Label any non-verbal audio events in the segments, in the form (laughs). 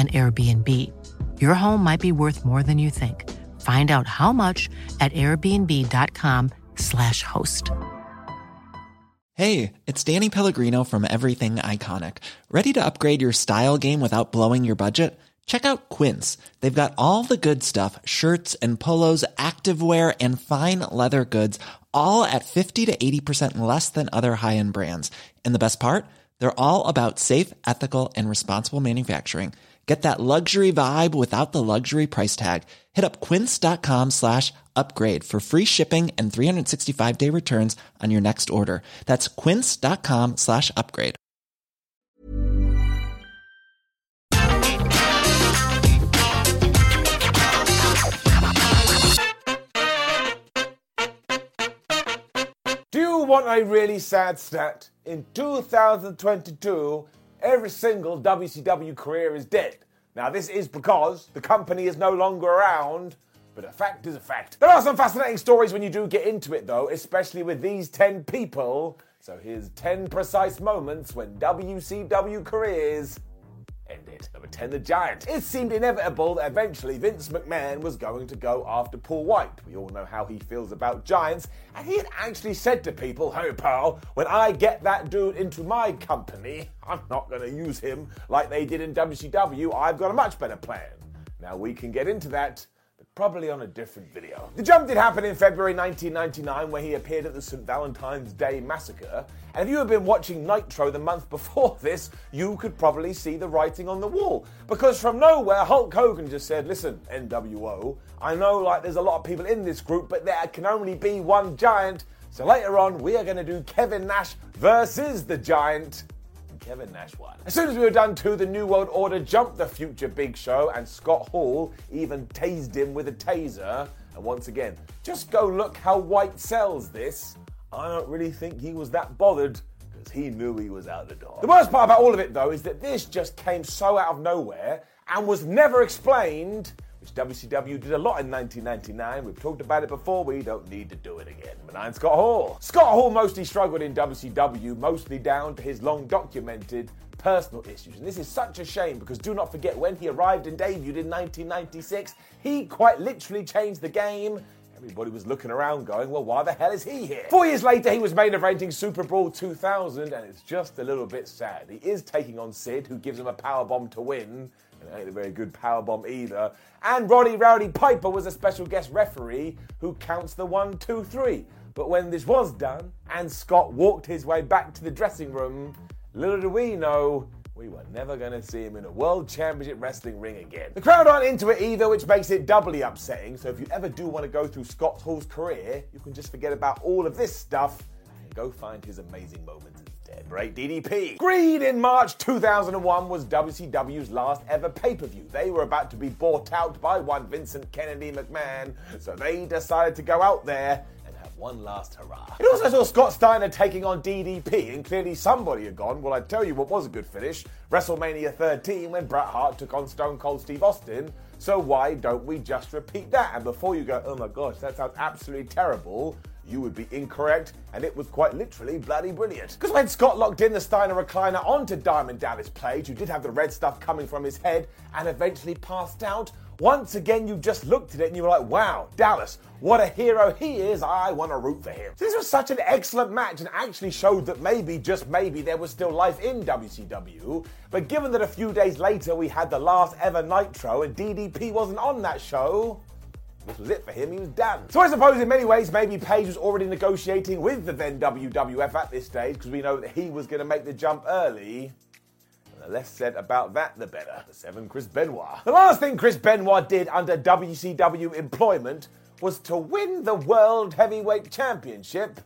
an Airbnb. Your home might be worth more than you think. Find out how much at airbnb.com/slash host. Hey, it's Danny Pellegrino from Everything Iconic. Ready to upgrade your style game without blowing your budget? Check out Quince. They've got all the good stuff shirts and polos, activewear, and fine leather goods, all at 50 to 80% less than other high end brands. And the best part? They're all about safe, ethical, and responsible manufacturing. Get that luxury vibe without the luxury price tag. Hit up quince.com slash upgrade for free shipping and 365 day returns on your next order. That's quince.com slash upgrade. Do you want a really sad stat? In 2022, every single WCW career is dead. Now, this is because the company is no longer around, but a fact is a fact. There are some fascinating stories when you do get into it, though, especially with these 10 people. So, here's 10 precise moments when WCW careers ended. Number 10, The Giant. It seemed inevitable that eventually Vince McMahon was going to go after Paul White. We all know how he feels about Giants, and he had actually said to people, Hey, pal, when I get that dude into my company, I'm not going to use him like they did in WCW. I've got a much better plan. Now, we can get into that probably on a different video. The jump did happen in February 1999 where he appeared at the St. Valentine's Day Massacre. And if you had been watching Nitro the month (laughs) before this, you could probably see the writing on the wall. Because from nowhere, Hulk Hogan just said, listen, NWO, I know like there's a lot of people in this group, but there can only be one giant. So later on, we are going to do Kevin Nash versus the Giant. Kevin Nash won. As soon as we were done too, the New World Order jumped the future Big Show, and Scott Hall even tased him with a taser. And once again, just go look how White sells this. I don't really think he was that bothered because he knew he was out the door. The worst part about all of it, though, is that this just came so out of nowhere and was never explained which WCW did a lot in 1999. We've talked about it before, we don't need to do it again. But I'm Scott Hall. Scott Hall mostly struggled in WCW, mostly down to his long documented personal issues. And this is such a shame because do not forget when he arrived and debuted in 1996, he quite literally changed the game. Everybody was looking around going, well, why the hell is he here? Four years later, he was main eventing Super Brawl 2000, and it's just a little bit sad. He is taking on Sid, who gives him a power bomb to win. And it ain't a very good power bomb either. And Roddy Rowdy Piper was a special guest referee who counts the one, two, three. But when this was done, and Scott walked his way back to the dressing room, little do we know we were never going to see him in a World Championship Wrestling ring again. The crowd aren't into it either, which makes it doubly upsetting. So if you ever do want to go through Scott Hall's career, you can just forget about all of this stuff and go find his amazing moments instead. Right, DDP. Greed in March 2001 was WCW's last ever pay per view. They were about to be bought out by one Vincent Kennedy McMahon, so they decided to go out there one last hurrah. It also saw Scott Steiner taking on DDP, and clearly somebody had gone. Well, I tell you what was a good finish WrestleMania 13 when Bret Hart took on Stone Cold Steve Austin. So why don't we just repeat that? And before you go, oh my gosh, that sounds absolutely terrible, you would be incorrect, and it was quite literally bloody brilliant. Because when Scott locked in the Steiner recliner onto Diamond Dallas Page, who did have the red stuff coming from his head and eventually passed out, once again you just looked at it and you were like, wow, Dallas, what a hero he is. I want to root for him. This was such an excellent match and actually showed that maybe, just maybe, there was still life in WCW. But given that a few days later we had the last ever Nitro and DDP wasn't on that show, this was it for him, he was done. So I suppose in many ways maybe Page was already negotiating with the then WWF at this stage because we know that he was going to make the jump early. The less said about that, the better. The seven, Chris Benoit. The last thing Chris Benoit did under WCW employment was to win the World Heavyweight Championship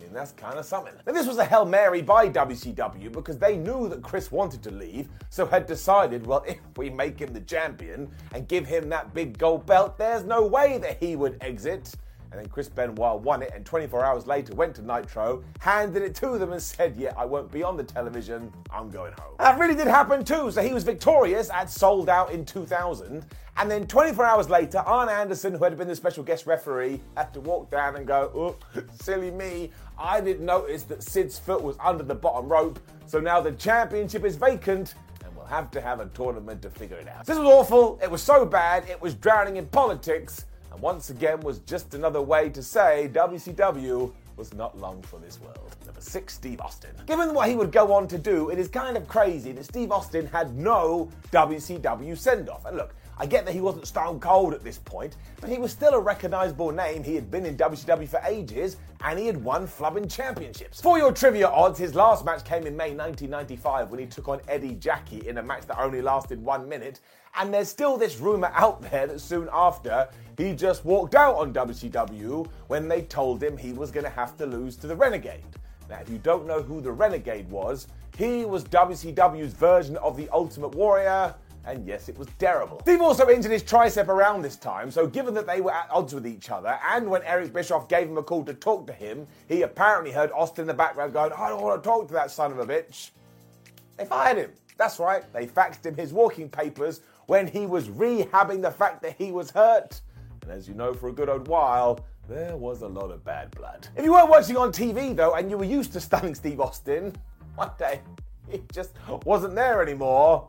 I mean, that's kind of something. Now, this was a Hail Mary by WCW because they knew that Chris wanted to leave, so had decided, well, (laughs) if we make him the champion and give him that big gold belt, there's no way that he would exit. And then Chris Benoit won it, and 24 hours later went to Nitro, handed it to them, and said, Yeah, I won't be on the television, I'm going home. That really did happen too, so he was victorious at Souled Out in 2000. And then 24 hours later, Arn Anderson, who had been the special guest referee, had to walk down and go, Oh, (laughs) silly me, I didn't notice that Sid's foot was under the bottom rope, so now the championship is vacant. and we'll Have to have a tournament to figure it out. This was awful. It was so bad. It was drowning in politics and once again was just another way to say WCW was not long for this world. Number six, Steve Austin. Given what he would go on to do, it is kind of crazy that Steve Austin had no WCW send off. And look, I get that he wasn't stone cold at this point, but he was still a recognizable name. He had been in WCW for ages and he had won flubbing championships. For your trivia odds, his last match came in May 1995 when he took on Eddie Jackie in a match that only lasted one minute. And there's still this rumor out there that soon after, he just walked out on WCW when they told him he was going to have to lose to the Renegade. Now, if you don't know who the Renegade was, he was WCW's version of the Ultimate Warrior. And yes, it was terrible. Steve also injured his tricep around this time, so given that they were at odds with each other, and when Eric Bischoff gave him a call to talk to him, he apparently heard Austin in the background going, I don't want to talk to that son of a bitch. They fired him. That's right, they faxed him his walking papers when he was rehabbing the fact that he was hurt. And as you know, for a good old while, there was a lot of bad blood. If you weren't watching on TV though, and you were used to stunning Steve Austin, (laughs) one day he just wasn't there anymore.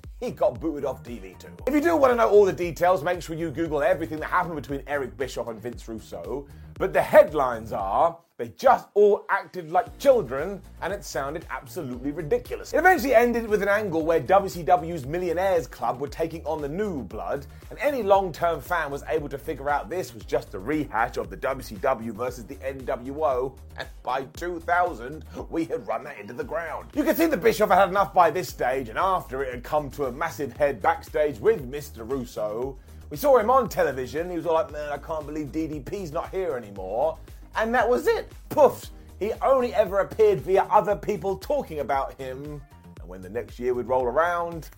he got booted off TV too. If you do want to know all the details, make sure you Google everything that happened between Eric Bischoff and Vince Russo. But the headlines are they just all acted like children, and it sounded absolutely ridiculous. It eventually ended with an angle where WCW's Millionaires Club were taking on the New Blood, and any long term fan was able to figure out this was just a rehash of the WCW versus the NWO, and by 2000, we had run that into the ground. You can see the Bischoff had had enough by this stage, and after it had come to a massive head backstage with Mr. Russo. We saw him on television. He was all like, man, I can't believe DDP's not here anymore. And that was it. Poof. He only ever appeared via other people talking about him. And when the next year would roll around,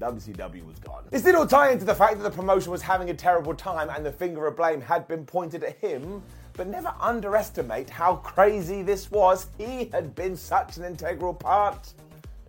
WCW was gone. This did all tie into the fact that the promotion was having a terrible time and the finger of blame had been pointed at him. But never underestimate how crazy this was. He had been such an integral part.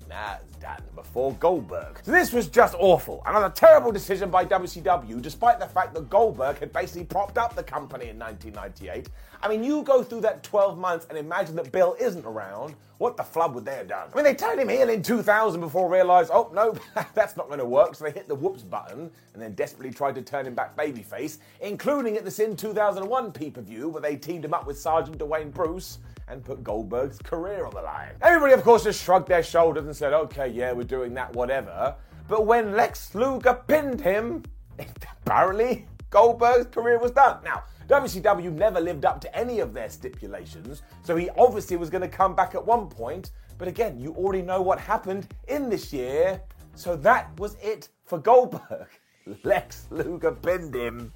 Now it's done before Goldberg. So this was just awful. Another terrible decision by WCW, despite the fact that Goldberg had basically propped up the company in 1998. I mean, you go through that 12 months and imagine that Bill isn't around. What the flub would they have done? I mean, they turned him heel in 2000 before realised, oh, no, (laughs) that's not going to work. So they hit the whoops button and then desperately tried to turn him back babyface, including at the Sin 2001 pay per view where they teamed him up with Sergeant Dwayne Bruce and put Goldberg's career on the line. Everybody, of course, just shrugged their shoulders and said, okay, yeah, we're doing that, whatever. But when Lex Luger pinned him, (laughs) apparently Goldberg's career was done. Now, WCW never lived up to any of their stipulations, so he obviously was going to come back at one point. But again, you already know what happened in this year, so that was it for Goldberg. (laughs) Lex Luger pinned him,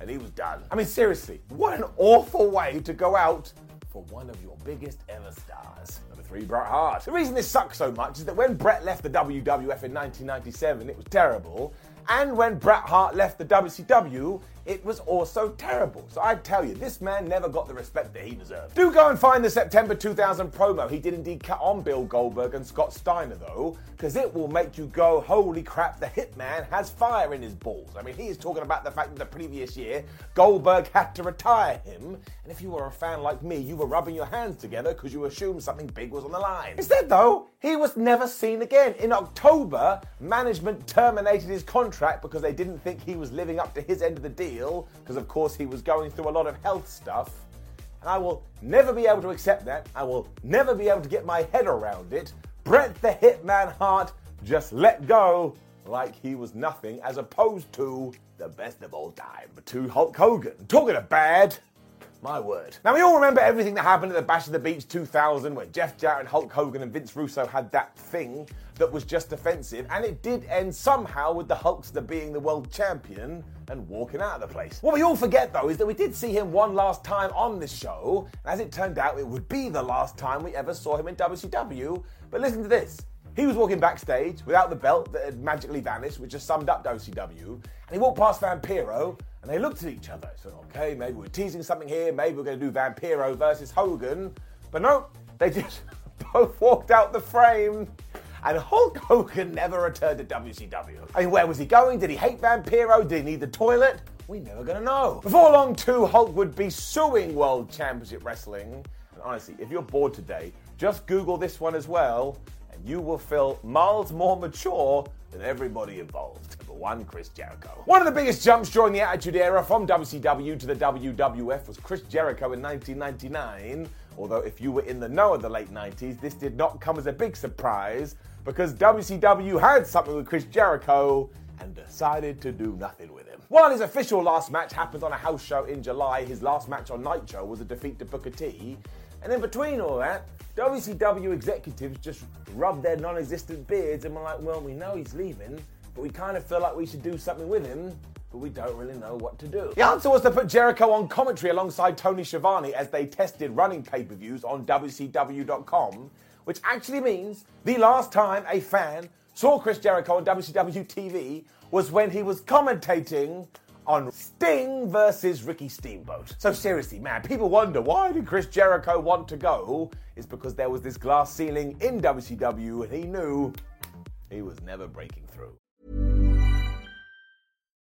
and he was done. I mean, seriously, what an awful way to go out for one of your biggest ever stars. Number three, Bret Hart. The reason this sucks so much is that when Bret left the WWF in 1997, it was terrible. And when Bret Hart left the WCW, it was also terrible. So I tell you, this man never got the respect that he deserved. Do go and find the September 2000 promo. He did indeed cut on Bill Goldberg and Scott Steiner, though, because it will make you go, holy crap, the Hitman has fire in his balls. I mean, he is talking about the fact that the previous year, Goldberg had to retire him. And if you were a fan like me, you were rubbing your hands together because you assumed something big was on the line. Instead, though, he was never seen again. In October, management terminated his contract because they didn't think he was living up to his end of the deal because of course he was going through a lot of health stuff. And I will never be able to accept that. I will never be able to get my head around it. Bret the Hitman Hart just let go like he was nothing as opposed to the best of all time. To Hulk Hogan. Talking of bad, my word. Now, we all remember everything that happened at the Bash of the Beach 2000 when Jeff Jarrett, Hulk Hogan, and Vince Russo had that thing that was just offensive, and it did end somehow with the Hulkster being the world champion and walking out of the place. What we all forget, though, is that we did see him one last time on this show, and as it turned out, it would be the last time we ever saw him in WCW. But listen to this. He was walking backstage without the belt that had magically vanished, which just summed up WCW, and he walked past Vampiro, and they looked at each other. So, okay, maybe we're teasing something here. Maybe we're going to do Vampiro versus Hogan. But no, they just (laughs) both walked out the frame. And Hulk (laughs) Hogan never returned to WCW. I mean, where was he going? Did he hate Vampiro? Did he need the toilet? We're never gonna know. Before long, too, Hulk would be suing World Championship Wrestling. And honestly, if you're bored today, just Google this one as well, and you will feel miles more mature than everybody involved. Number one, Chris Jericho. One of the biggest jumps during the Attitude Era from WCW to the WWF was Chris Jericho in 1999. Although, if you were in the know of the late 90s, this did not come as a big surprise because WCW had something with Chris Jericho and decided to do nothing with him. While his official last match happened on a house show in July, his last match on Nitro was a defeat to Booker T. And in between all that, WCW executives just rubbed their non existent beards and were like, well, we know he's leaving, but we kind of feel like we should do something with him, but we don't really know what to do. The answer was to put Jericho on commentary alongside Tony Schiavone as they tested running pay per views on WCW.com, which actually means the last time a fan saw Chris Jericho on WCW TV was when he was commentating on Sting versus Ricky Steamboat. So seriously, man, people wonder why did Chris Jericho want to go? It's because there was this glass ceiling in WCW and he knew he was never breaking.